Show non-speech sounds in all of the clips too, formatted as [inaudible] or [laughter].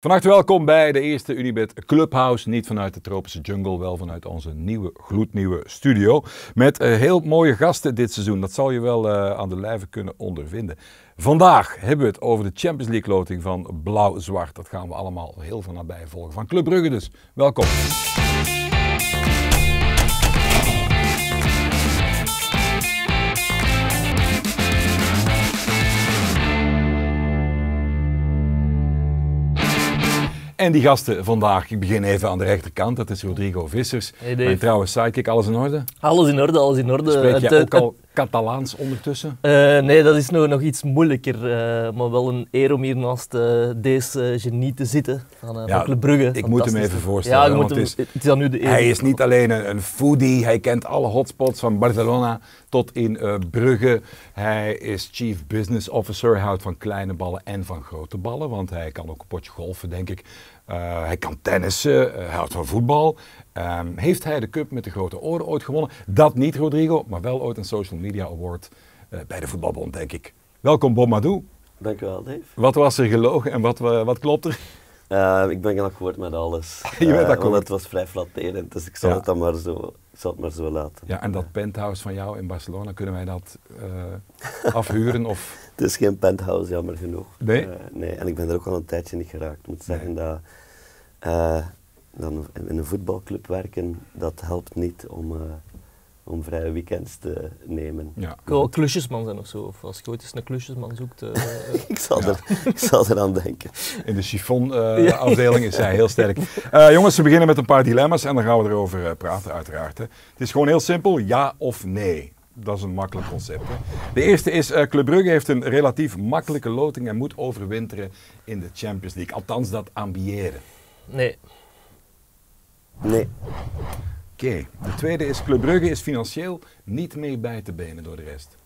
Van harte welkom bij de eerste Unibet Clubhouse. Niet vanuit de tropische jungle, wel vanuit onze nieuwe, gloednieuwe studio. Met uh, heel mooie gasten dit seizoen. Dat zal je wel uh, aan de lijve kunnen ondervinden. Vandaag hebben we het over de Champions League loting van Blauw-Zwart. Dat gaan we allemaal heel van nabij volgen. Van Club Brugge dus. Welkom. En die gasten vandaag, ik begin even aan de rechterkant, dat is Rodrigo Vissers. Hey mijn trouwe sidekick, alles in orde? Alles in orde, alles in orde. Spreek jij ook al Catalaans ondertussen? Uh, nee, dat is nog, nog iets moeilijker, uh, maar wel een eer om hier naast uh, deze genie te zitten van, ja, van Brugge. Ik moet hem even voorstellen. Ja, je moet hem, het, is, het is nu de eer. Hij is niet alleen een, een, foodie, hij kent alle hotspots van Barcelona tot in Brugge. Hij is chief business officer, hij houdt van kleine ballen en van grote ballen, want hij kan ook een potje golfen, denk ik. Uh, hij kan tennissen, uh, hij houdt van voetbal. Um, heeft hij de cup met de grote oren ooit gewonnen? Dat niet, Rodrigo, maar wel ooit een social media award uh, bij de voetbalbond, denk ik. Welkom, Bob Madou. Dankjewel, Dave. Wat was er gelogen en wat, wat klopt er? ik ben akkoord met alles. [laughs] Je bent akkoord? Want het was vrij flatterend, dus ik zal, ja. het dan maar zo, ik zal het maar zo laten. Ja, en dat penthouse van jou in Barcelona, kunnen wij dat afhuren? Of? [laughs] Het is geen penthouse, jammer genoeg. Nee? nee, en ik ben er ook al een tijdje niet geraakt. Ik moet zeggen nee. dat uh, dan in een voetbalclub werken, dat helpt niet om, uh, om vrije weekends te nemen. Ja. Ik wil klusjesman zijn of zo, of als je ooit eens een klusjesman zoekt. Uh, [laughs] ik, zal ja. er, ik zal eraan denken. In de chiffon-afdeling [laughs] is hij heel sterk. jongens, we beginnen met een paar dilemma's en dan gaan we erover praten, uiteraard. Hè. Het is gewoon heel simpel, ja of nee. Dat is een makkelijk concept. Hè. De eerste is, uh, Club Brugge heeft een relatief makkelijke loting en moet overwinteren in de Champions League. Althans, dat ambiëren. Nee. Nee. Oké. Okay. De tweede is, Club Brugge is financieel niet mee bij te benen door de rest.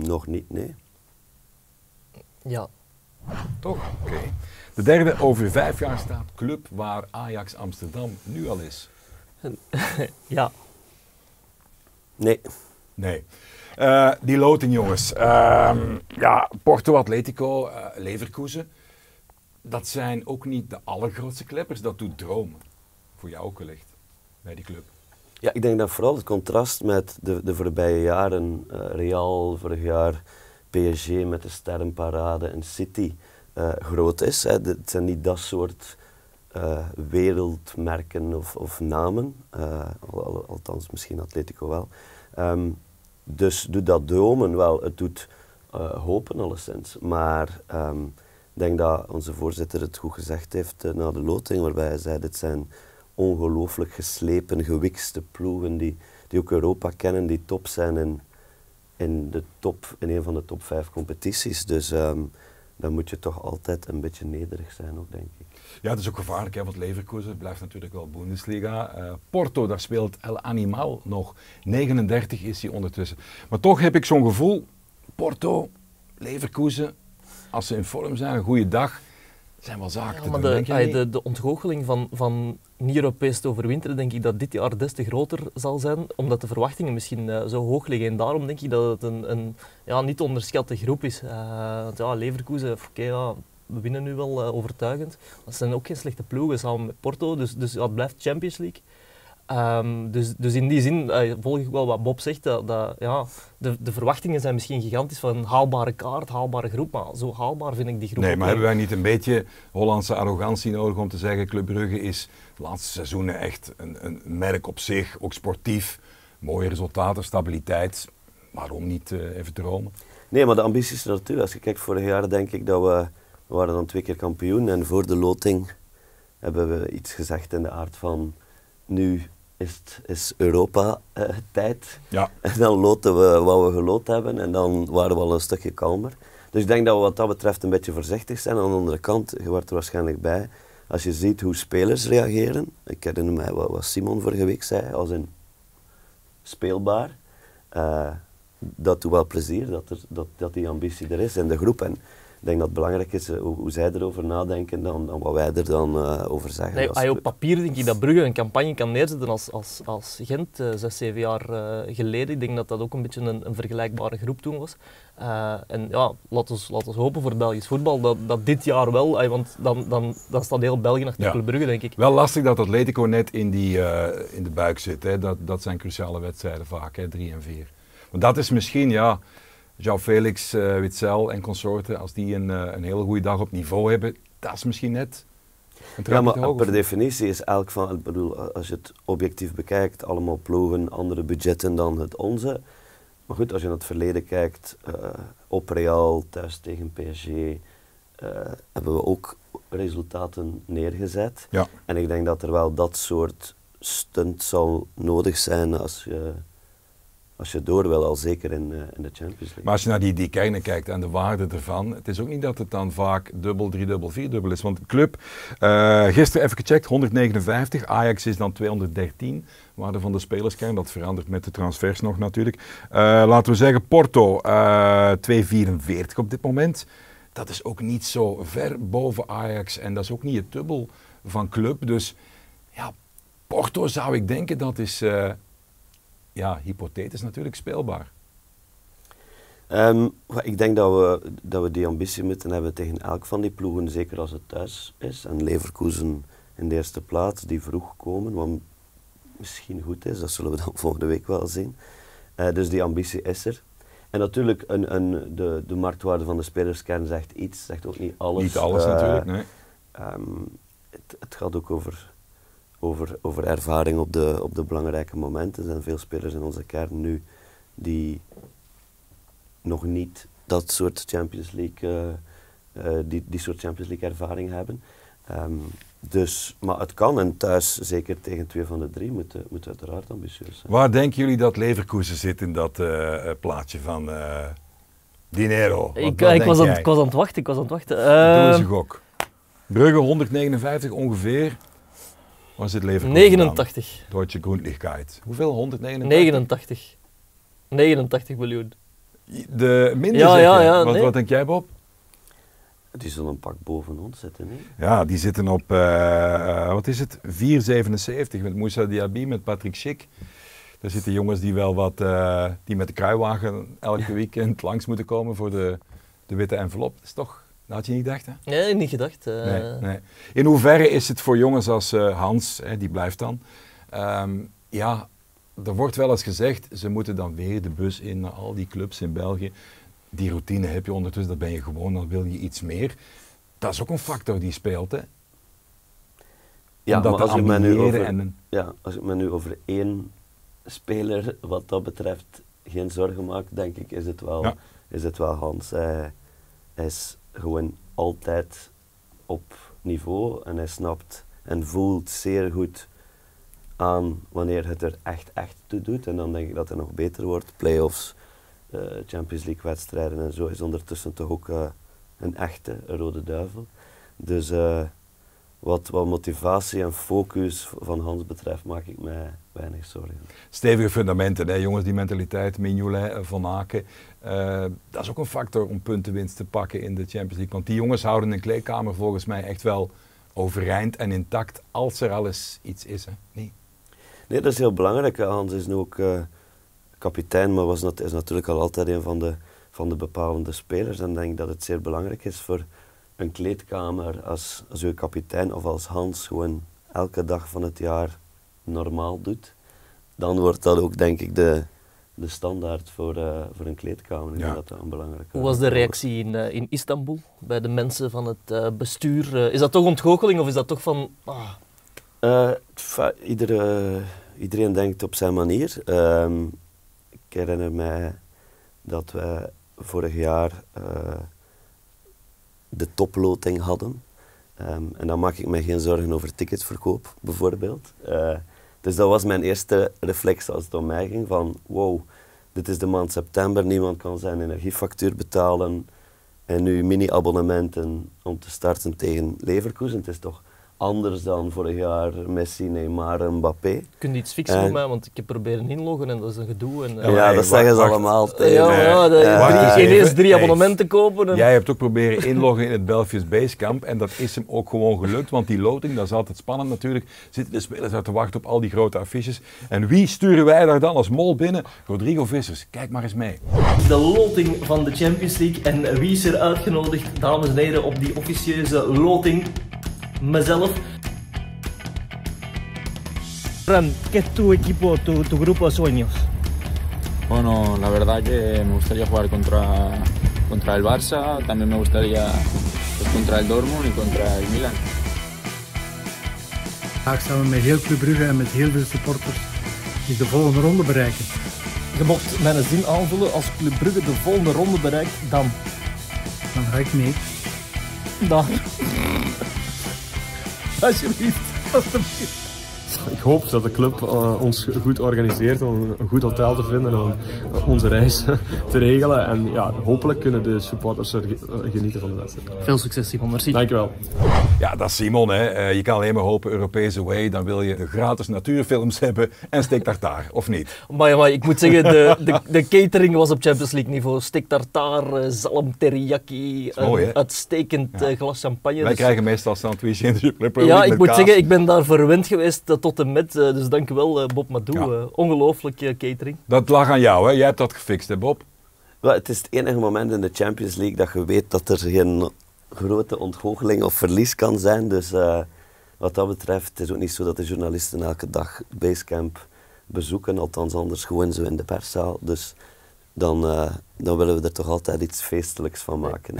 Nog niet, nee. Ja. Toch? Oké. Okay. De derde, over vijf jaar staat club waar Ajax Amsterdam nu al is. [laughs] ja. Nee. Nee. Uh, die loting, jongens. Uh, ja, Porto Atletico, uh, Leverkusen dat zijn ook niet de allergrootste kleppers. Dat doet dromen. Voor jou ook wellicht, bij die club. Ja, ik denk dat vooral het contrast met de, de voorbije jaren, uh, Real vorig jaar, PSG met de sterrenparade en City, uh, groot is. Hè. Het zijn niet dat soort uh, wereldmerken of, of namen, al, al, althans misschien Atletico wel. Um, dus doet dat dromen wel, het doet hopen alleszins. Maar um, ik denk dat onze voorzitter het goed gezegd heeft na de loting, waarbij hij zei, dit zijn ongelooflijk geslepen, gewikste ploegen die, die ook Europa kennen, die top zijn in, in, de top, in een van de top vijf competities. Dus um, dan moet je toch altijd een beetje nederig zijn ook, denk ik. Ja, het is ook gevaarlijk, hè, want Leverkusen blijft natuurlijk wel Bundesliga. Uh, Porto, daar speelt El Animal nog. 39 is hij ondertussen. Maar toch heb ik zo'n gevoel, Porto, Leverkusen, als ze in vorm zijn, een goede dag, zijn wel zaken ja, maar de, de, de, de, ontgoocheling van, van niet-Europees te overwinteren, denk ik dat dit jaar des te groter zal zijn, omdat de verwachtingen misschien uh, zo hoog liggen. En daarom denk ik dat het een, een ja, niet onderschatte groep is. Uh, ja, Leverkusen, oké, okay, ja, we winnen nu wel uh, overtuigend. Dat zijn ook geen slechte ploegen samen met Porto, dus, dus het blijft Champions League. Um, dus, dus in die zin uh, volg ik wel wat Bob zegt. Dat, dat, ja, de, de verwachtingen zijn misschien gigantisch van een haalbare kaart, haalbare groep. Maar zo haalbaar vind ik die groep Nee, maar hebben wij niet een beetje Hollandse arrogantie nodig om te zeggen Club Brugge is de laatste seizoenen echt een, een merk op zich, ook sportief. Mooie resultaten, stabiliteit. Waarom niet uh, even dromen? Nee, maar de ambitie is er natuurlijk. Als je kijkt vorig jaar denk ik dat we, we waren dan twee keer kampioen. En voor de loting hebben we iets gezegd in de aard van nu is, is Europa uh, tijd. Ja. En dan loten we wat we geloot hebben en dan waren we al een stukje kalmer. Dus ik denk dat we wat dat betreft een beetje voorzichtig zijn. Aan de andere kant, je wordt er waarschijnlijk bij, als je ziet hoe spelers reageren. Ik herinner mij wat, wat Simon vorige week zei, als een speelbaar. Uh, dat doet wel plezier, dat, er, dat, dat die ambitie er is in de groep. En ik denk dat het belangrijk is hoe, hoe, zij erover nadenken dan, dan wat wij er dan over zeggen. Nee, als op papier denk ik dat Brugge een campagne kan neerzetten als, als, als Gent, zes, zeven jaar geleden. Ik denk dat dat ook een beetje een, een vergelijkbare groep toen was. en ja, laten we laat hopen voor Belgisch voetbal dat, dat dit jaar wel, want dan, dan, dan staat heel België achter ja. Brugge, denk ik. Wel lastig dat Atletico net in, die, in de buik zit. Hè. Dat, dat zijn cruciale wedstrijden vaak, hè, drie en vier. Maar dat is misschien, ja, João Felix, uh, Witzel en consorten, als die een, uh, een hele goede dag op niveau hebben, dat is misschien net. Ja, maar per definitie is elk van, ik bedoel, als je het objectief bekijkt, allemaal ploegen, andere budgetten dan het onze. Maar goed, als je naar het verleden kijkt, uh, op Real, thuis tegen PSG, hebben we ook resultaten neergezet. Ja. En ik denk dat er wel dat soort stunt zal nodig zijn als je als je door wil, al zeker in, uh, in de Champions League. Maar als je naar die, die kernen kijkt en de waarde ervan, het is ook niet dat het dan vaak dubbel, driedubbel, vierdubbel is. Want club, uh, gisteren even gecheckt, 159, Ajax is dan 213, waarde van de spelerskern, dat verandert met de transfers nog natuurlijk. Uh, laten we zeggen Porto, 244 op dit moment. Dat is ook niet zo ver boven Ajax en dat is ook niet het dubbel van club. Dus ja, Porto zou ik denken dat is ja, hypothetisch natuurlijk speelbaar. Um, ik denk dat we, dat we die ambitie moeten hebben tegen elk van die ploegen, zeker als het thuis is. En Leverkusen in de eerste plaats, die vroeg komen, wat misschien goed is, dat zullen we dan [laughs] volgende week wel zien. Uh, dus die ambitie is er. En natuurlijk, een, een, de, de marktwaarde van de spelerskern zegt iets, zegt ook niet alles. Niet alles uh, natuurlijk, nee. Um, het, het, gaat ook over over, over ervaring op de, op de belangrijke momenten. Er zijn veel spelers in onze kern nu die nog niet dat soort Champions League, uh, uh, die, die soort Champions League ervaring hebben. Um, dus, maar het kan en thuis, zeker tegen twee van de drie, moet, moet uiteraard ambitieus zijn. Waar denken jullie dat Leverkusen zit in dat uh, plaatje van Dinero? ik, ik, was aan, ik, was aan, het wachten, ik was aan het wachten. Doe eens een gok. Brugge 159 ongeveer. Waar zit Leverkusen 89. Dan? Deutsche Grundlichkeit. Hoeveel? 189? 89. 89 miljoen. De minder ja, ja, ja, wat, nee. wat denk jij Bob? Die zullen een pak boven ons zitten, nee? Ja, die zitten op, uh, wat is het, 4,77 met Moussa Diaby, met Patrick Schick. Daar zitten jongens die wel wat, uh, die met de kruiwagen elke weekend langs moeten komen voor de, de witte envelop. Dat is toch dat had je niet gedacht, hè? Nee, niet gedacht. Uh... Nee, nee. In hoeverre is het voor jongens als uh, Hans, hè, die blijft dan, um, ja, er wordt wel eens gezegd, ze moeten dan weer de bus in naar al die clubs in België. Die routine heb je ondertussen, dat ben je gewoon, dan wil je iets meer. Dat is ook een factor die speelt, hè? Ja, maar als ik, me nu over, en... ja, als ik me nu over één speler wat dat betreft geen zorgen maak, denk ik, is het wel, ja. is het wel Hans. Hij, hij is gewoon altijd op niveau en hij snapt en voelt zeer goed aan wanneer het er echt, echt toe doet. En dan denk ik dat hij nog beter wordt. Playoffs, uh, Champions League wedstrijden en zo is ondertussen toch ook uh, een echte rode duivel. Dus uh, wat, wat motivatie en focus van Hans betreft maak ik mij weinig zorgen. Stevige fundamenten, hè? jongens, die mentaliteit, Mignolet, Van Aken. Uh, dat is ook een factor om puntenwinst te pakken in de Champions League. Want die jongens houden een kleedkamer volgens mij echt wel overeind en intact als er alles iets is. Hè? Nee. nee, dat is heel belangrijk. Hans is nu ook uh, kapitein, maar was is natuurlijk al altijd een van de, van de bepalende spelers. En ik denk dat het zeer belangrijk is voor een kleedkamer als, als uw kapitein of als Hans gewoon elke dag van het jaar normaal doet. Dan wordt dat ook denk ik de, de standaard voor, uh, voor een kleedkamer. Ja. Dat een belangrijke Hoe was de reactie in, uh, in Istanbul bij de mensen van het uh, bestuur? is dat toch ontgoocheling of is dat toch van... Ah. iedere, iedereen denkt op zijn manier. Um, ik herinner mij dat we vorig jaar de toploting hadden. Um, en dan maak ik me geen zorgen over ticketverkoop, bijvoorbeeld. dus dat was mijn eerste reflex als het om mij ging, van wow, dit is de maand september, niemand kan zijn energiefactuur betalen. En nu mini-abonnementen om te starten tegen Leverkusen. Het is toch anders dan vorig jaar Messi, Neymar en Mbappé. Kun je iets fixen En- voor mij? Want ik heb proberen inloggen en dat is een gedoe. En, eh, Ja, Ja, hey, dat zeggen ze allemaal ja, tegen ja, dat- drie- ineens drie Hey. abonnementen kopen. En, Jij hebt ook proberen inloggen in het Belgisch Basecamp en dat is hem ook gewoon gelukt, want die loting, dat is altijd spannend natuurlijk, zitten de spelers uit te wachten op al die grote affiches. En wie sturen wij daar dan als mol binnen? Rodrigo Vissers, kijk maar eens mee. De loting van de Champions League. En wie is er uitgenodigd, dames en heren, op die officieuze loting? Mezelf. Fran, ¿qué es tu equipo, tu, tu grupo de sueños? Bueno, la verdad que me gustaría jugar contra, contra el Barça, también me gustaría pues, contra el Dortmund y contra el Milan. Vandaag samen met heel Club Brugge en met heel veel supporters is de volgende ronde bereiken. Je mocht mijn zin aanvullen. Als Club Brugge de volgende ronde bereikt, dan. Dan ga ik mee. Dan. Alsjeblieft. Alsjeblieft. Ik hoop dat de club eh, ons goed organiseert om een goed hotel te vinden en om onze reis te regelen. En ja, hopelijk kunnen de supporters er eh, genieten van de wedstrijd. Veel succes, Simon. Merci. Dankjewel. Ja, dat is Simon. Hè. Eh, je kan alleen maar hopen, Europese way, dan wil je de gratis natuurfilms [laughs] hebben en steek tartaar, of niet? Maar, maar ik moet zeggen, de, [laughs] de, de catering was op Champions League niveau. Steak tartaar, eh, zalm teriyaki, mooi, hè? een uitstekend eh, glas champagne. Wij Dus- krijgen meestal sandwich in de ja, ik moet kaas. zeggen, ik ben daar verwend geweest eh, tot en met. eh, dus dank u wel, eh, Bob Madou. Ja. eh, ongelooflijk eh, catering. Dat lag aan jou, hè? Jij hebt dat gefixt, hè Bob? Wel, het is het enige moment in de Champions League dat je weet dat er geen grote ontgoocheling of verlies kan zijn. Dus eh, wat dat betreft het is ook niet zo dat de journalisten elke dag Basecamp bezoeken. Althans, anders gewoon zo in de perszaal. Dus dan, eh, dan willen we er toch altijd iets feestelijks van maken.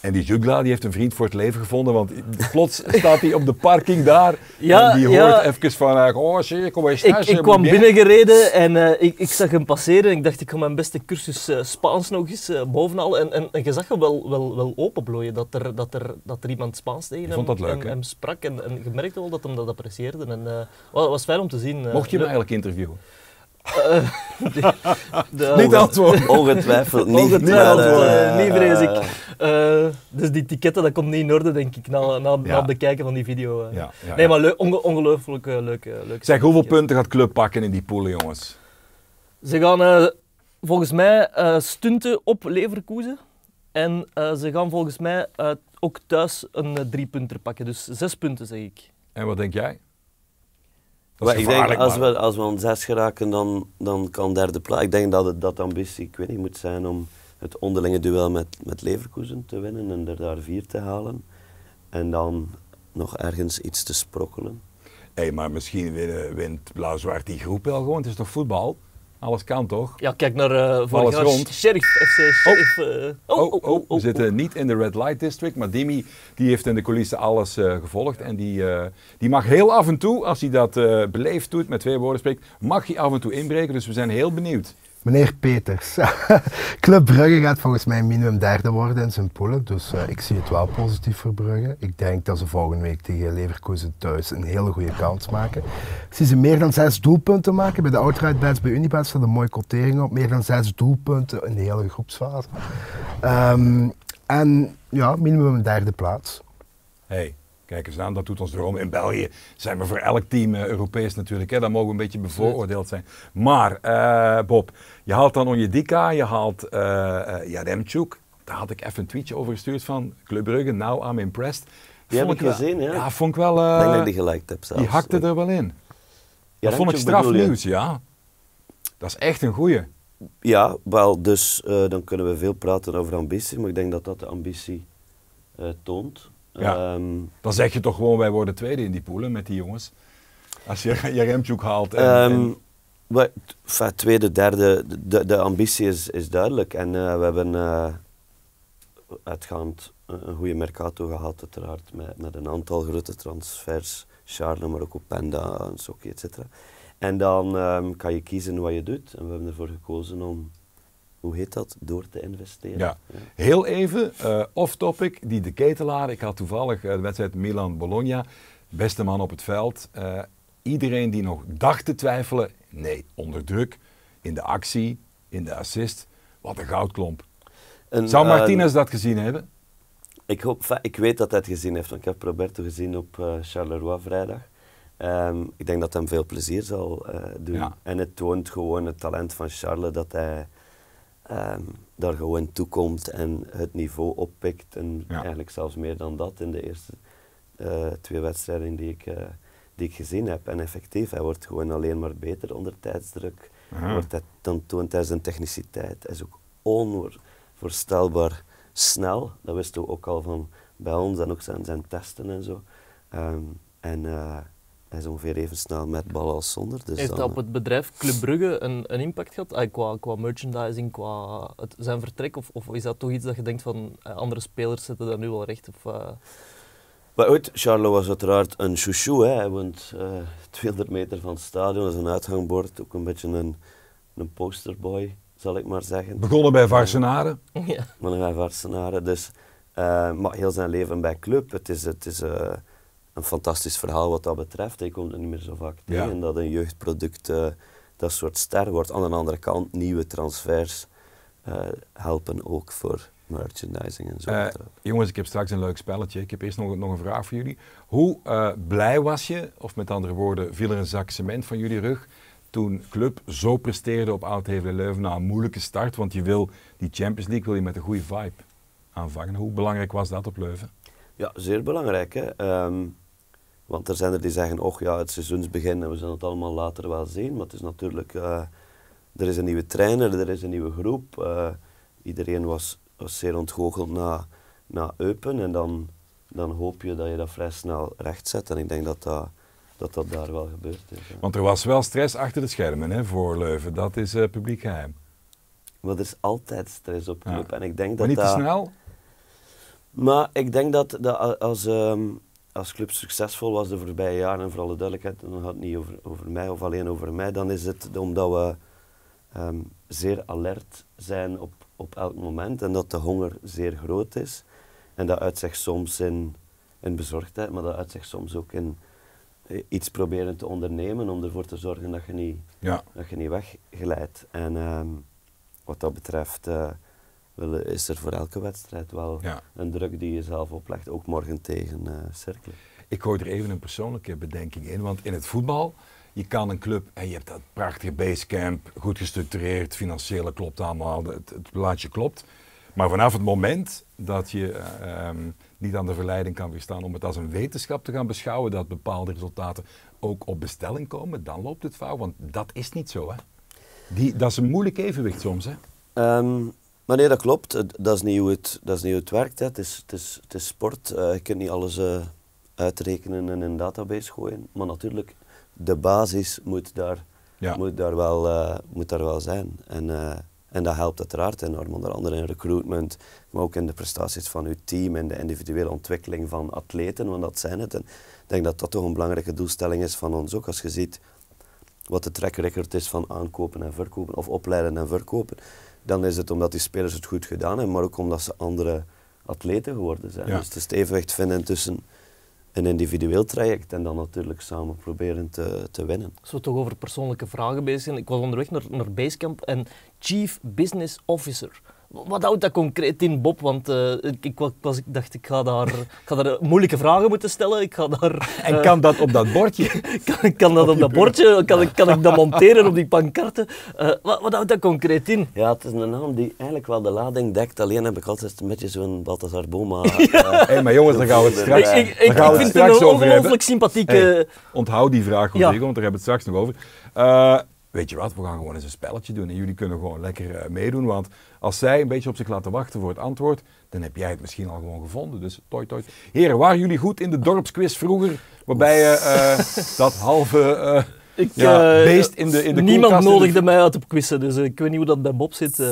En die Jugla die heeft een vriend voor het leven gevonden, want plots staat hij op de parking daar. [laughs] Ja, en die ja. hoort even van, eh, oh zie, kom eens Ik, thuis, ik eh, kwam binnengereden en eh, ik, ik zag hem passeren. Ik dacht, ik ga mijn beste cursus Spaans nog eens eh, bovenal. En, en, en je zag hem wel, wel, wel openbloeien, dat er, dat, er, dat er iemand Spaans tegen hem, vond dat leuk, hem, sprak. En, en je merkte wel dat hem dat apprecieerde. En, eh, wel, het was fijn om te zien. Mocht je hem eigenlijk interviewen? Eh, [laughs] de- de- Niet antwoorden. Ongetwijfeld niet. Ongetwijfeld, maar, niet vrees ik. Eh, dus die ticketten, dat komt niet in orde, denk ik, na, na, na Ja. het bekijken van die video. eh. Ja, ja, nee, ja. maar leuk, onge- ongelooflijk eh, leuk. leuk Zeg, hoeveel punten gaat Club pakken in die poelen, jongens? Ze gaan volgens mij eh, stunten op Leverkusen. En eh, ze gaan volgens mij eh, ook thuis een eh, drie punter pakken. Dus zes punten, zeg ik. En wat denk jij? Dat Maar is ik denk, als we, als we aan zes geraken, dan, dan kan derde plaats. Ik denk dat het dat ambitie, ik weet niet, moet zijn om het onderlinge duel met, met Leverkusen te winnen en er daar vier te halen. En dan nog ergens iets te sprokkelen. Hé, maar misschien wint Blauw-Zwart die groep wel gewoon. Het is toch voetbal? Alles kan toch? Ja, kijk naar eh vorig Alles jaar. rond. Sheriff FC. Sheriff, eh, Oh, oh, we zitten niet in de Red Light District, maar Dimi die heeft in de coulissen alles eh, gevolgd. En die, eh, die mag heel af en toe, als hij dat eh, beleefd doet, met twee woorden spreekt, mag hij af en toe inbreken. Dus we zijn heel benieuwd. Meneer Peters, [laughs] Club Brugge gaat volgens mij minimum derde worden in zijn poelen. Dus eh, ik zie het wel positief voor Brugge. Ik denk dat ze volgende week tegen Leverkusen thuis een hele goede kans maken. Ik zie ze meer dan zes doelpunten maken. Bij de outright bij Unibet staat een mooie quotering op. Meer dan zes doelpunten in de hele groepsfase. Ehm, en ja, minimum een derde plaats. hey, kijk eens aan, dat doet ons dromen. In België zijn we voor elk team eh, Europees natuurlijk. Hè. Dat mogen we een beetje bevooroordeeld zijn. Maar eh, Bob, je haalt dan Onjedika, je haalt Jaremchuk. Daar had ik even een tweetje over gestuurd van Club Brugge. Now I'm impressed. Die heb Vond ik wel- gezien, ja. Ja, vond ik wel... ik denk dat ik die geliked heb zelfs. die hakte er wel in. Dat vond ik Remtjuk straf bedoel je? nieuws, ja. Dat is echt een goeie. Ja, wel, dus dan kunnen we veel praten over ambitie, maar ik denk dat dat de ambitie toont. Ja. Ehm, Dan zeg je toch gewoon, wij worden tweede in die poelen met die jongens. Als je [laughs] Jaremchuk haalt. En, Ehm, en- tweede, derde, de, de ambitie is, is duidelijk. En eh, we hebben eh, uitgaand een een goede mercato gehad, uiteraard, met, met een aantal grote transfers. Charles, maar ook Openda, Sokki, et cetera. En dan ehm, kan je kiezen wat je doet. En we hebben ervoor gekozen om, hoe heet dat, door te investeren. Ja. Heel even, eh, off-topic, die de ketelaar. Ik had toevallig eh, de wedstrijd Milan-Bologna. Beste man op het veld. Eh, iedereen die nog dacht te twijfelen, nee, onder druk. In de actie, in de assist. Wat een goudklomp. En, Zou Martinez dat gezien hebben? Ik, hoop, ik weet dat hij het gezien heeft, want ik heb Roberto gezien op Charleroi vrijdag. Ehm, ik denk dat hem veel plezier zal doen. Ja. En het toont gewoon het talent van Charles dat hij ehm, daar gewoon toekomt en het niveau oppikt. En Ja. eigenlijk zelfs meer dan dat in de eerste eh, twee wedstrijden die ik, eh, die ik gezien heb. En effectief, hij wordt gewoon alleen maar beter onder tijdsdruk. Aha. Wordt hij, dan toont hij zijn techniciteit. Hij is ook onvoorstelbaar snel. Dat wisten we ook al van bij ons en ook zijn, zijn testen en zo. Ehm, en eh, hij is ongeveer even snel met bal als zonder. Dus Heeft dan, dat op het bedrijf Club Brugge een, een impact gehad? Ah, qua, qua merchandising, qua het, zijn vertrek? Of, of is dat toch iets dat je denkt van eh, andere spelers zetten daar nu wel recht? Of, eh, Maar goed, Charlo was uiteraard een chouchou. Hè. Hij woont eh 200 meter van het stadion, dat is een uithangbord. Ook een beetje een, een posterboy, zal ik maar zeggen. Begonnen bij Varsenade. ja. Maar dan Varsenaren. Dus, eh, maar heel zijn leven bij club. Het is, het is eh, een fantastisch verhaal wat dat betreft. Je komt er niet meer zo vaak Ja. tegen dat een jeugdproduct eh, dat soort ster wordt. Aan de andere kant, nieuwe transfers eh, helpen ook voor merchandising en zo. Eh, jongens, ik heb straks een leuk spelletje. Ik heb eerst nog, nog een vraag voor jullie. Hoe blij was je, of met andere woorden, viel er een zak cement van jullie rug toen Club zo presteerde op Oud-Hevelen-Leuven na een moeilijke start? Want je wil die Champions League wil je met een goede vibe aanvangen. Hoe belangrijk was dat op Leuven? Ja, zeer belangrijk. Hè? Ehm, want er zijn er die zeggen, oh ja, het seizoensbegin en we zullen het allemaal later wel zien. Maar het is natuurlijk, eh, er is een nieuwe trainer, er is een nieuwe groep. eh, iedereen was, was zeer ontgoocheld na, na Eupen en dan, dan hoop je dat je dat vrij snel rechtzet. En ik denk dat dat, dat, dat daar wel gebeurd is. Want er was wel stress achter de schermen hè, voor Leuven. Dat is eh, publiek geheim. Maar er is altijd stress op Ja. club. En ik denk Maar dat niet te dat- snel? Maar ik denk dat, dat als, ehm, als club succesvol was de voorbije jaren, en voor alle duidelijkheid, dan gaat het niet over, over mij of alleen over mij, dan is het omdat we ehm, zeer alert zijn op, op elk moment en dat de honger zeer groot is. En dat uit zich soms in, in bezorgdheid, maar dat uit zich soms ook in eh, iets proberen te ondernemen om ervoor te zorgen dat je niet, Ja. dat je niet wegglijdt. En ehm, wat dat betreft eh, is er voor elke wedstrijd wel Ja. een druk die je zelf oplegt, ook morgen tegen eh Cercle. Ik gooi er even een persoonlijke bedenking in, want in het voetbal, je kan een club en je hebt dat prachtige basecamp, goed gestructureerd, financiële klopt allemaal, het, het plaatje klopt. Maar vanaf het moment dat je eh, ehm, niet aan de verleiding kan weerstaan om het als een wetenschap te gaan beschouwen, dat bepaalde resultaten ook op bestelling komen, dan loopt het fout, want dat is niet zo. Hè? Die, dat is een moeilijk evenwicht soms. Hè? Ehm, maar nee, dat klopt. Dat is niet hoe het, dat is niet hoe het werkt. Hè. Het, is, het, is, het is sport. Eh, je kunt niet alles eh, uitrekenen en in een database gooien. Maar natuurlijk, de basis moet daar, Ja. moet daar, wel, eh, moet daar wel zijn. En, en dat helpt uiteraard enorm. Onder andere in recruitment, maar ook in de prestaties van uw team en de individuele ontwikkeling van atleten, want dat zijn het. En ik denk dat dat toch een belangrijke doelstelling is van ons ook. Als je ziet wat de track record is van aankopen en verkopen, of opleiden en verkopen, dan is het omdat die spelers het goed gedaan hebben, maar ook omdat ze andere atleten geworden zijn. Ja. Dus het is het evenwicht vinden tussen een individueel traject en dan natuurlijk samen proberen te, te winnen. Als we toch over persoonlijke vragen bezig zijn. Ik was onderweg naar, naar Basecamp en Chief Business Officer. Wat houdt dat concreet in, Bob? Want eh, ik, ik, wa- was, ik dacht, ik ga, daar, ik ga daar moeilijke vragen moeten stellen. Ik ga daar, [laughs] En eh, kan dat op dat bordje? [laughs] kan, kan dat op dat bordje? Kan, ik- kan ik dat monteren op die pankarten? Eh, wat, wat houdt dat concreet in? Ja, het is een naam die eigenlijk wel de lading dekt, alleen heb ik altijd een beetje zo'n Balthazar Boma. [laughs] eh, Hé, maar jongens, daar gaan we het straks, ik, ik, ik, vind het een ongelooflijk sympathieke... Hey, onthoud die vraag, Ja. Rodrigo, want daar hebben we het straks nog over. Eh, weet je wat, we gaan gewoon eens een spelletje doen en jullie kunnen gewoon lekker eh, meedoen. Want als zij een beetje op zich laten wachten voor het antwoord, dan heb jij het misschien al gewoon gevonden. Dus toi toi. Heren, waren jullie goed in de dorpsquiz vroeger? Waarbij je eh, dat halve eh, Ik, ja, eh, beest in de, in de Niemand koelkast in de- nodigde mij uit op quizzen, dus eh, ik weet niet hoe dat bij Bob zit. eh.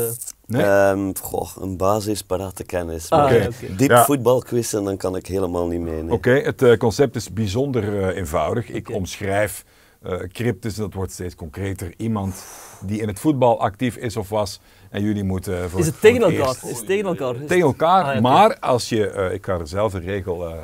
Nee? Ehm, goh, een basis parate kennis. Ah, diep Ja. voetbalquizzen, dan kan ik helemaal niet mee. nee. Oké, het eh, concept is bijzonder eh, eenvoudig. Ik omschrijf eh cryptisch, dat wordt steeds concreter. Iemand die in het voetbal actief is of was. En jullie moeten voor Is het tegen elkaar? eerst- Is het tegen elkaar? Is Tegen elkaar, Ah, ja, oké. maar als je, eh, ik ga er zelf een regel eh,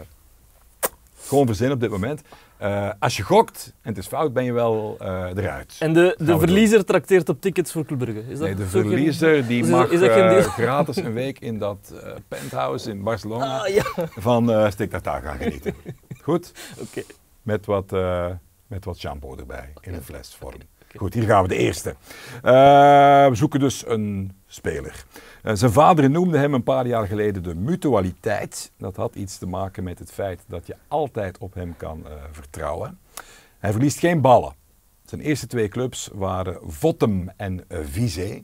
Gewoon verzinnen op dit moment. Eh, als je gokt en het is fout, ben je wel eh, eruit. En de, de doen. verliezer trakteert op tickets voor Club Brugge. Is dat Nee, de geen- verliezer die is mag is dat geen eh, deal? gratis een [laughs] week in dat eh, penthouse in Barcelona Ah, ja. van eh Stik gaan genieten. [laughs] Goed? Oké. Met wat, eh, met wat shampoo erbij in een flesvorm. Goed, hier gaan we de eerste. Eh, we zoeken dus een speler. Eh, zijn vader noemde hem een paar jaar geleden de mutualiteit. Dat had iets te maken met het feit dat je altijd op hem kan eh, vertrouwen. Hij verliest geen ballen. Zijn eerste twee clubs waren Vottem en Vizé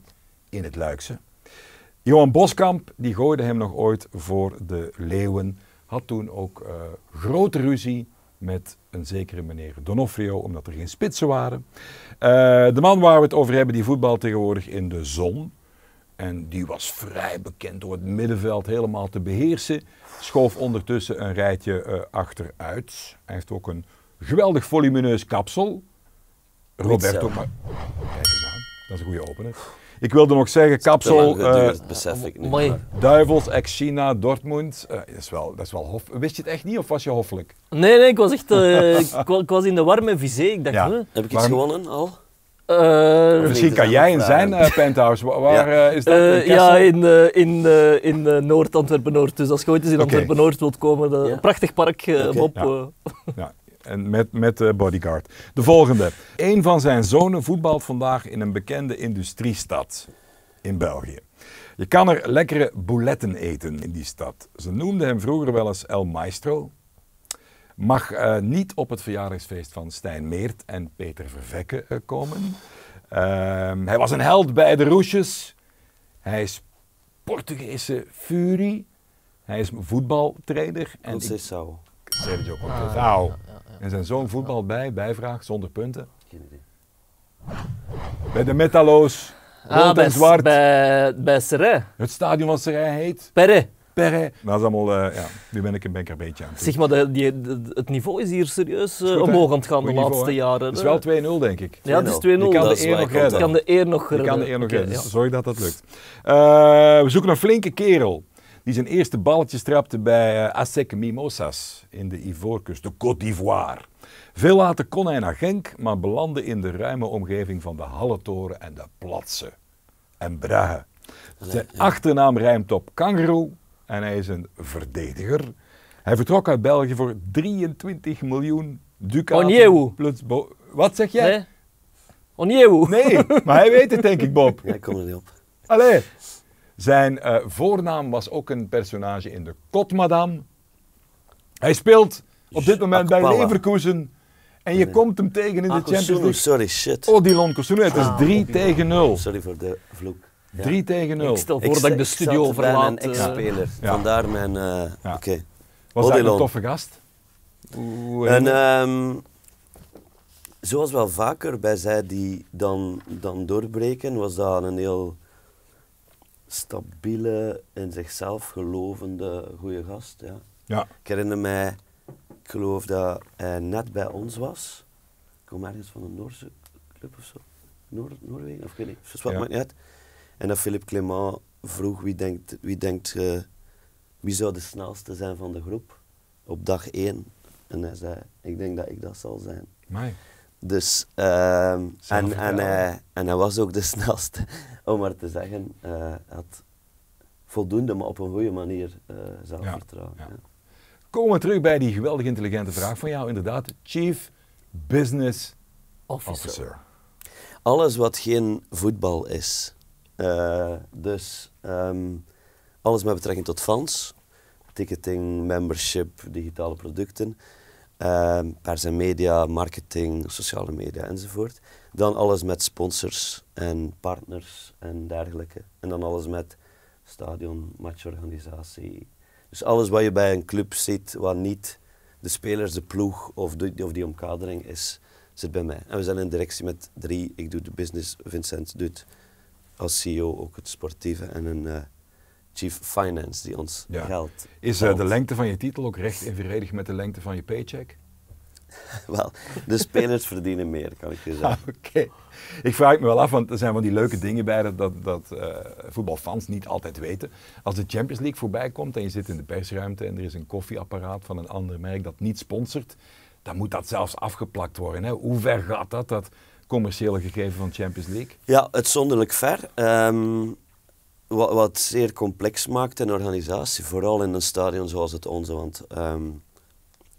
in het Luikse. Johan Boskamp die gooide hem nog ooit voor de leeuwen. Had toen ook grote ruzie met een zekere meneer Donofrio, omdat er geen spitsen waren. Eh, de man waar we het over hebben, die voetbal tegenwoordig in de zon. En die was vrij bekend door het middenveld helemaal te beheersen. Schoof ondertussen een rijtje eh, achteruit. Hij heeft ook een geweldig volumineus kapsel. Roberto, kijk eens aan, dat is een goede opener. Ik wilde nog zeggen, kapsel, geduurd, eh, besef ik nu. Mooi. Duivels, ex-China, Dortmund. Eh, dat, is wel, dat is wel hof. Wist je het echt niet of was je hoffelijk? Nee, nee, ik was echt eh, [laughs] ik, wa- ik was in de warme visé. Ik dacht, Ja. huh? Heb ik iets Waarom- gewonnen al? Eh, Misschien kan jij in zijn penthouse. Wa- Waar is dat? eh, In ja, in, in, in eh, Noord, Antwerpen-Noord. Dus als je ooit eens in. Antwerpen-Noord wilt komen, de, Ja. een prachtig park, Oké. Bob. Ja. [laughs] en met, met eh, bodyguard. De volgende. Een van zijn zonen voetbalt vandaag in een bekende industriestad in België. Je kan er lekkere bouletten eten in die stad. Ze noemden hem vroeger wel eens El Maestro. Mag eh, niet op het verjaardagsfeest van Stijn Meert en Peter Vervekke eh, komen. Ehm, hij was een held bij de Roesjes. Hij is Portugese furie. Hij is voetbaltrainer. En ik- Conceição. Sergio Conceição. En zijn zoon voetbal bij, bijvraag, zonder punten. Geen idee. Bij de Metallo's, rood Ah, bij, en zwart. bij, bij Serre. Het stadion van Serij heet Perre. Perre. Dat is allemaal, eh, ja, nu ben ik, ben ik er een beetje aan toe. Zeg maar, de, die, de- het niveau is hier serieus eh, Is goed, hè? omhoog aan het gaan de niveau, laatste jaren. Het is wel 2-0 denk ik. Ja, het is 2-0. Je kan de eer nog ik redden. Ik kan de eer nog Je kan de redden. eer nog redden. Dus zorg dat dat lukt. Eh, we zoeken een flinke kerel. Die zijn eerste balletjes trapte bij eh ASEC Mimosas in de Ivoorkust, de Côte d'Ivoire. Veel later kon hij naar Genk, maar belandde in de ruime omgeving van de Halletoren en de Platse en Brugge. Zijn achternaam rijmt op kangaroo en hij is een verdediger. Hij vertrok uit België voor 23 miljoen ducaten. Plus Wat zeg jij? Nee? Onyewu. Nee, maar hij weet het denk ik, Bob. Ja, ik kom er niet op. Allee. Zijn eh, voornaam was ook een personage in de Kot Madame. Hij speelt op dit moment bij. Leverkusen. En je Nee. komt hem tegen in de Ah, Champions League. sorry, shit. Odilon Kosunu, het is 3 tegen 0. Sorry voor de vloek. Ja. 3 tegen 0. Ik stel voor dat ik de studio bijna verlaat. een eh. ex-speler. Ja. Vandaar mijn... eh Ja. Oké. Was dat een Odilon. toffe gast? Hoe- En ehm, zoals wel vaker bij zij die dan, dan doorbreken, was dat een heel stabiele, in zichzelf gelovende, goede gast. Ja. ja. Ik herinner mij, ik geloof dat hij net bij ons was. Ik kom ergens van een Noorse club of zo. Noor Noorwegen, of ik weet niet. Dus wat Ja. maakt niet uit. En dat Philippe Clement vroeg wie denkt, wie denkt eh, wie zou de snelste zijn van de groep op dag één. En hij zei, ik denk dat ik dat zal zijn. Amai. Dus, ehm, en, en, hij, en hij was ook de [laughs] snelste, om maar te zeggen. eh, Hij had voldoende, maar op een goede manier eh, zelfvertrouwen. Ja, ja. ja. Komen we terug bij die geweldig intelligente vraag van jou, inderdaad. Chief Business Officer. Officer. Alles wat geen voetbal is. Eh, dus ehm, alles met betrekking tot fans, ticketing, membership, digitale producten, ehm pers en media, marketing, sociale media enzovoort. Dan alles met sponsors en partners en dergelijke. En dan alles met stadion, matchorganisatie. Dus alles wat je bij een club ziet, wat niet de spelers, de ploeg of, de, of die omkadering is, zit bij mij. En we zijn in directie met drie. Ik doe de business, Vincent doet als CEO ook het sportieve en een eh, chief finance die ons Ja. geld Is eh, de lengte van je titel ook recht evenredig met de lengte van je paycheck? [laughs] Wel, de spelers verdienen meer, kan ik je zeggen. Ah, [laughs] Oké. Ik vraag me wel af, want er zijn van die leuke dingen bij dat, dat, dat eh, voetbalfans niet altijd weten. Als de Champions League voorbij komt en je zit in de persruimte en er is een koffieapparaat van een ander merk dat niet sponsort, dan moet dat zelfs afgeplakt worden. Hè? Hoe ver gaat dat, dat commerciële gegeven van Champions League? Ja, uitzonderlijk ver. Ehm, wat, wat zeer complex maakt in organisatie, vooral in een stadion zoals het onze, want ehm,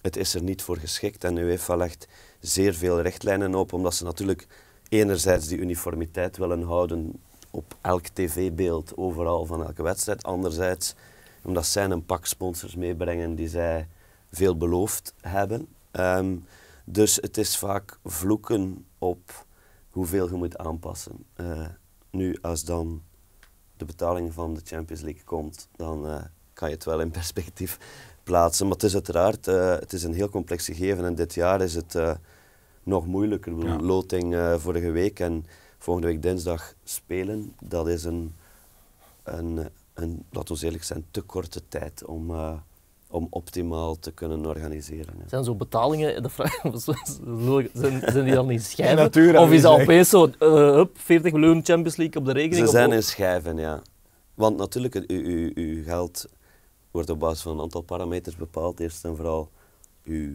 het is er niet voor geschikt. En UEFA legt zeer veel richtlijnen op, omdat ze natuurlijk enerzijds die uniformiteit willen houden op elk tv-beeld, overal van elke wedstrijd. Anderzijds omdat zij een pak sponsors meebrengen die zij veel beloofd hebben. Ehm, dus het is vaak vloeken op hoeveel je moet aanpassen. Eh, nu, als dan de betaling van de Champions League komt, dan eh, kan je het wel in perspectief [laughs] plaatsen. Maar het is uiteraard eh, het is een heel complex gegeven en dit jaar is het eh, nog moeilijker. Ja. Loting vorige week en volgende week dinsdag spelen, dat is een, een, een laten we eerlijk zijn, te korte tijd om, om optimaal te kunnen organiseren. Zijn zo betalingen, dat vraag, [laughs] zijn, zijn die dan in [laughs] schijven? Of is dat opeens zo, eh, hup, 40 miljoen Champions League op de rekening? Ze zijn in schijven, ja. Want natuurlijk, het- uw, uw, uw geld wordt op basis van een aantal parameters bepaald. Eerst en vooral uw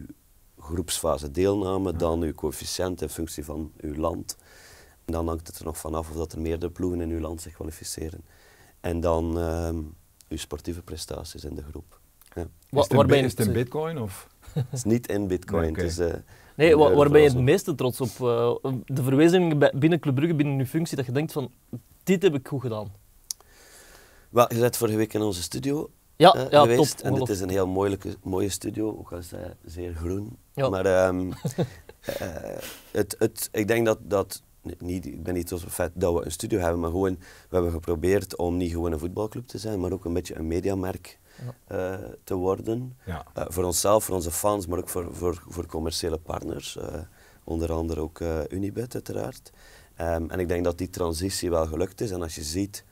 groepsfase deelname, dan uw coëfficiënt in functie van uw land. En dan hangt het er nog vanaf of dat er meerdere ploegen in uw land zich kwalificeren. En dan ehm, uw sportieve prestaties in de groep. Ja. Wa- is het ben is het een het- bitcoin? Of? Het is niet in bitcoin. Nee, het is, eh, Nee, in wa- euro waar ben je het meeste trots op? Eh, de verwezenlijking binnen Club Brugge, binnen uw functie, dat je denkt van, dit heb ik goed gedaan. Wel, je bent vorige week in onze studio Ja, eh, ja geweest. top. En dit ongelofelijk. is een heel mooie, mooie studio, ook al is hij zeer groen. Ja. Maar ehm, [laughs] eh, het, het, ik denk dat, dat niet, ik ben niet trots op het feit dat we een studio hebben, maar gewoon, we hebben geprobeerd om niet gewoon een voetbalclub te zijn, maar ook een beetje een mediamerk eh, te worden. Ja. Eh, voor onszelf, voor onze fans, maar ook voor, voor, voor commerciële partners. eh, onder andere ook eh, Unibet uiteraard. Ehm, en ik denk dat die transitie wel gelukt is. En als je ziet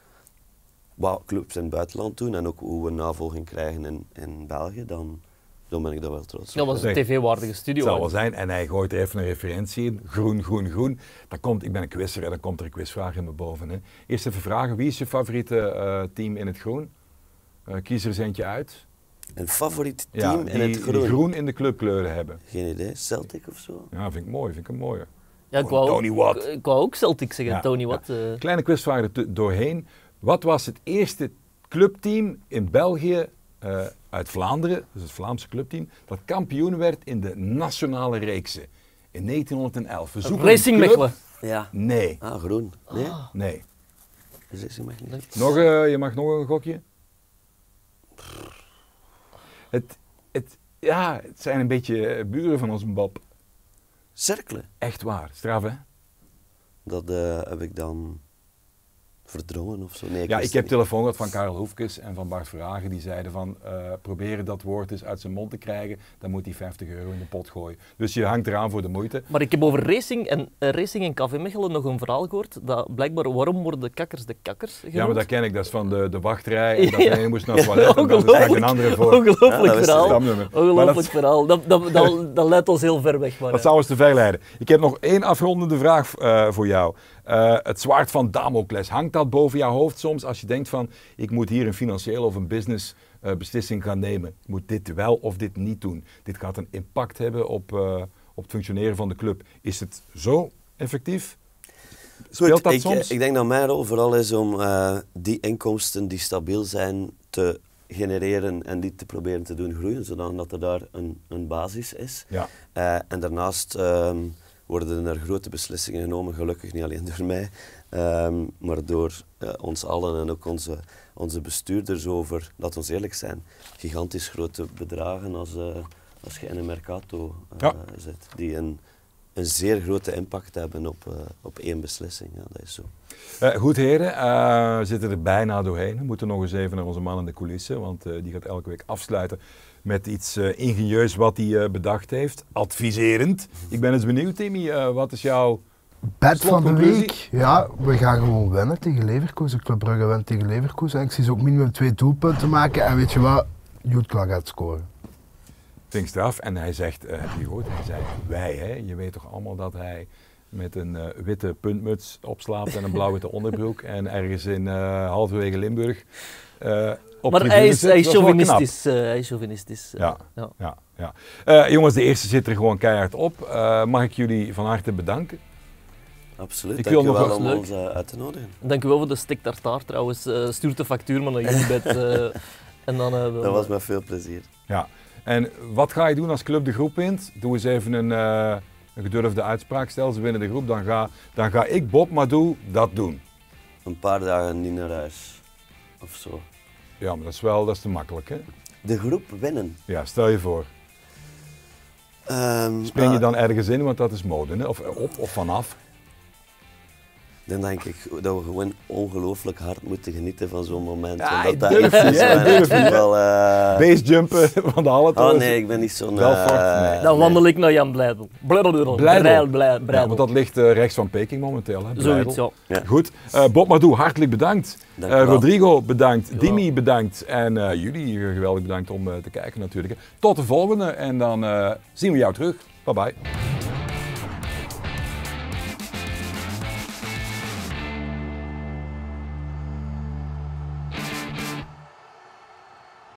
wat clubs in het buitenland doen en ook hoe we navolging krijgen in, in België, dan, dan ben ik daar wel trots op. Dat was een tv-waardige studio. zal wel zijn. En hij gooit er even een referentie in. Groen, groen, groen. Dan komt, ik ben een quizzer en dan komt er een quizvraag in me boven. Hè. Eerst even vragen. Wie is je favoriete eh, team in het groen? Eh, kies er eens eentje uit. Een favoriet Ja, team die, in het die groen? groen in de clubkleuren hebben. Geen idee. Celtic of zo? Ja, vind ik mooi. Vind ik een mooie. Ja, ik wou, Tony Watt. Ik, ik wou ook Celtic zeggen, Ja, Tony ja. Watt. eh. Kleine quizvraag er doorheen. Wat was het eerste clubteam in België eh, uit Vlaanderen, dus het Vlaamse clubteam, dat kampioen werd in de nationale reeksen in 1911? We zoeken Racing Mechelen. Ja. Nee, Ah, groen. Nee? nee. Racing Mechelen. Nog, eh, je mag nog een gokje? Het, het, ja, het zijn een beetje eh, buren van ons Bob. Cercle. Echt waar. Straf, hè? Dat eh, heb ik dan verdrongen of zo. Nee, ik Ja, ik heb niet. telefoon gehad van Karel Hoefkes en van Bart Verhagen. Die zeiden van, eh, proberen dat woord eens uit zijn mond te krijgen. Dan moet hij 50 euro in de pot gooien. Dus je hangt eraan voor de moeite. Maar ik heb over racing en, eh, racing en Café Mechelen nog een verhaal gehoord. Dat blijkbaar, waarom worden de kakkers de kakkers genoemd? Ja, maar dat ken ik. Dat is van de, de wachtrij. En [laughs] dat Ja. je moest naar het toilet. En dan is een andere voor. Ongelooflijk Ja, dat verhaal. Ongelooflijk dat- verhaal. Dat, dat, [laughs] dat, dat leidt ons heel ver weg. Maar, Dat eh, zou ons te ver leiden. Ik heb nog één afrondende vraag eh, voor jou. Eh, het zwaard van Damocles, hangt dat boven jouw hoofd soms als je denkt van ik moet hier een financiële of een business eh, beslissing gaan nemen. Ik moet dit wel of dit niet doen. Dit gaat een impact hebben op, eh, op het functioneren van de club. Is het zo effectief? Speelt Goed, dat ik, soms? ik denk dat mijn rol vooral is om die inkomsten die stabiel zijn te genereren en die te proberen te doen groeien, zodat er daar een, een basis is. Ja. En daarnaast ehm, worden er grote beslissingen genomen, gelukkig niet alleen door mij, ehm, maar door eh, ons allen en ook onze, onze bestuurders over, laten we eerlijk zijn, gigantisch grote bedragen als, eh, als je in een Mercato Ja. zit, die een, een zeer grote impact hebben op, op één beslissing. Ja, dat is zo. Goed heren, we zitten er bijna doorheen. We moeten nog eens even naar onze man in de coulissen, want die gaat elke week afsluiten met iets eh, ingenieus wat hij eh, bedacht heeft. Adviserend. Ik ben eens benieuwd, Timmy, eh, wat is jouw... Bed van de week. Ja, we gaan gewoon winnen tegen Leverkusen. Club Brugge wint tegen Leverkusen. En ik zie ze ook minimum twee doelpunten maken. En weet je wat? Jutkla gaat scoren. Ik straf. En hij zegt, heb je gehoord? Hij zei, wij hè. Je weet toch allemaal dat hij met een witte puntmuts opslaapt en een blauw-witte onderbroek [laughs] en ergens in eh halverwege Limburg op Maar hij is, zit. hij is chauvinistisch. eh, hij is chauvinistisch. eh, Ja, ja. ja, ja. Eh, jongens, de eerste zit er gewoon keihard op. Eh, mag ik jullie van harte bedanken? Absoluut, Ik dank wil nog wel om leuk. ons eh, uit te nodigen. Dank u wel voor de stick tartaar trouwens. Eh stuurt de factuur maar naar [laughs] jullie bed. eh, en dan, eh, Dat was met veel plezier. Ja. En wat ga je doen als club de groep wint? Doe eens even een, eh, een gedurfde uitspraak. Stel ze winnen de groep, dan ga, dan ga ik, Bob Madou, dat doen. Een paar dagen niet naar huis. Of zo. Ja, maar dat is wel dat is te makkelijk, hè? De groep winnen. Ja, stel je voor. Ehm, Spring je ah, dan ergens in, want dat is mode, hè? Of op of vanaf. Dan denk ik dat we gewoon ongelooflijk hard moeten genieten van zo'n moment. Ja, ik dat durf is durf niet. wel... eh, Basejumpen van de hallen. Oh nee, ik ben niet zo'n... Eh, nee. Dan wandel ik naar Jan Blijdel. Blijdel. Blijdel. Ja, want dat ligt eh, rechts van Peking momenteel, hè? Zoiets, ja. Ja. Goed, Eh, Bob Madou, hartelijk bedankt. Eh. Rodrigo, bedankt. Ja. Dimi, bedankt. En eh, jullie, geweldig bedankt om eh, te kijken natuurlijk. hè. Tot de volgende en dan eh, zien we jou terug. Bye bye.